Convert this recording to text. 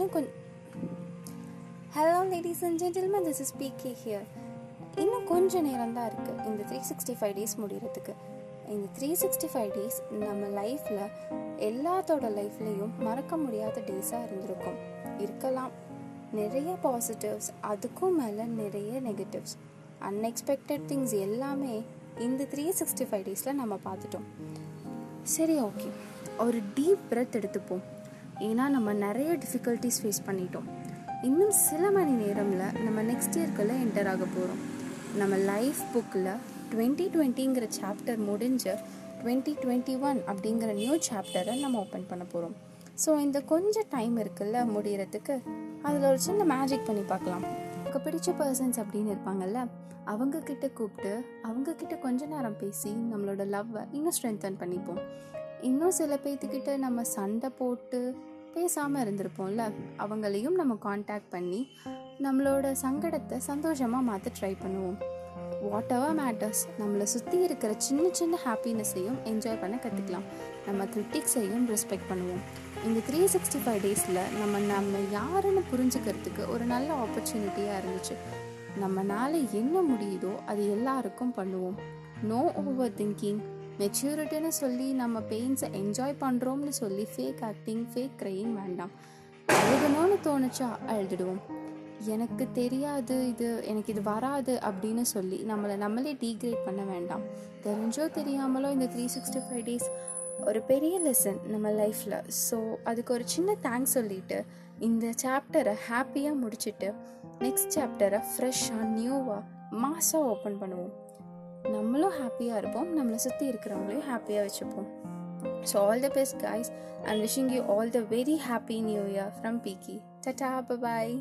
இன்னும் கொஞ்சம் hello ladies and gentlemen this is PK here இன்னும் கொஞ்சம் நேரம் தான் இருக்குது இந்த த்ரீ சிக்ஸ்டி ஃபைவ் டேஸ் முடிகிறதுக்கு இந்த த்ரீ சிக்ஸ்டி ஃபைவ் டேஸ் நம்ம லைஃப்பில் எல்லாத்தோட லைஃப்லேயும் மறக்க முடியாத டேஸாக இருந்திருக்கும். இருக்கலாம். நிறைய பாசிட்டிவ்ஸ் அதுக்கும் மேலே நிறைய நெகட்டிவ்ஸ் அன்எக்ஸ்பெக்டட் திங்ஸ் எல்லாமே இந்த த்ரீ சிக்ஸ்டி ஃபைவ் டேஸில் நம்ம பார்த்துட்டோம். சரி ஓகே ஒரு டீப் பிரெத் எடுத்துப்போம். ஏன்னா நம்ம நிறைய டிஃபிகல்ட்டிஸ் ஃபேஸ் பண்ணிட்டோம். இன்னும் சில மணி நேரமில் நம்ம நெக்ஸ்ட் இயர்க்குள்ளே என்டர் ஆக போகிறோம் நம்ம லைஃப் புக்கில் டுவெண்ட்டி டுவெண்ட்டிங்கிற சாப்டர் முடிஞ்சு டுவெண்ட்டி டுவெண்ட்டி ஒன் அப்படிங்கிற நியூ சாப்டரை நம்ம ஓப்பன் பண்ண போகிறோம் ஸோ இந்த கொஞ்சம் டைம் இருக்குல்ல முடிகிறதுக்கு அதில் ஒரு சின்ன மேஜிக் பண்ணி பார்க்கலாம். எனக்கு பிடிச்ச பர்சன்ஸ் அப்படின்னு இருப்பாங்கல்ல அவங்கக்கிட்ட கூப்பிட்டு அவங்கக்கிட்ட கொஞ்ச நேரம் பேசி நம்மளோட லவ்வை இன்னும் ஸ்ட்ரென்தன் பண்ணிப்போம். இன்னும் சில பேர்த்துக்கிட்ட நம்ம சண்டை போட்டு பேசாமல் இருந்திருப்போம்ல அவங்களையும் நம்ம காண்டாக்ட் பண்ணி நம்மளோட சங்கடத்தை சந்தோஷமாக மாற்ற ட்ரை பண்ணுவோம். வாட் எவர் மேட்டர்ஸ் நம்மளை சுற்றி இருக்கிற சின்ன சின்ன ஹாப்பினஸையும் என்ஜாய் பண்ண கற்றுக்கலாம் நம்ம கிரிட்டிக்ஸையும் ரெஸ்பெக்ட் பண்ணுவோம். இந்த த்ரீ சிக்ஸ்டி ஃபைவ் டேஸில் நம்ம நம்ம யாருன்னு புரிஞ்சுக்கிறதுக்கு ஒரு நல்ல ஆப்பர்ச்சுனிட்டியாக இருந்துச்சு. நம்மனால என்ன முடியுதோ அது எல்லாருக்கும் பண்ணுவோம். நோ ஓவர் திங்கிங் மெச்சூரிட்டின்னு சொல்லி நம்ம பெயின்ஸை என்ஜாய் பண்ணுறோம்னு சொல்லி ஃபேக் ஆக்டிங் ஃபேக் க்ரையிங் வேண்டாம். அழுகணும்னு தோணுச்சா அழுதுடுவோம். எனக்கு தெரியாது இது எனக்கு இது வராது அப்படின்னு சொல்லி நம்மளை நம்மளே டீக்ரேட் பண்ண வேண்டாம். தெரிஞ்சோ தெரியாமலோ இந்த த்ரீ சிக்ஸ்டி ஃபைவ் டேஸ் ஒரு பெரிய லெசன் நம்ம லைஃப்பில் ஸோ அதுக்கு ஒரு சின்ன தேங்க்ஸ் சொல்லிட்டு இந்த சாப்டரை ஹாப்பியாக முடிச்சுட்டு நெக்ஸ்ட் சாப்டரை ஃப்ரெஷ்ஷாக நியூவாக மாஸாக ஓப்பன் பண்ணுவோம். நம்மளும் ஹாப்பியாக இருப்போம் நம்மளை சுற்றி இருக்கிறவங்களையும் ஹாப்பியாக வச்சுப்போம் so all the best guys and wishing you all the very happy new year from Biggie tata bye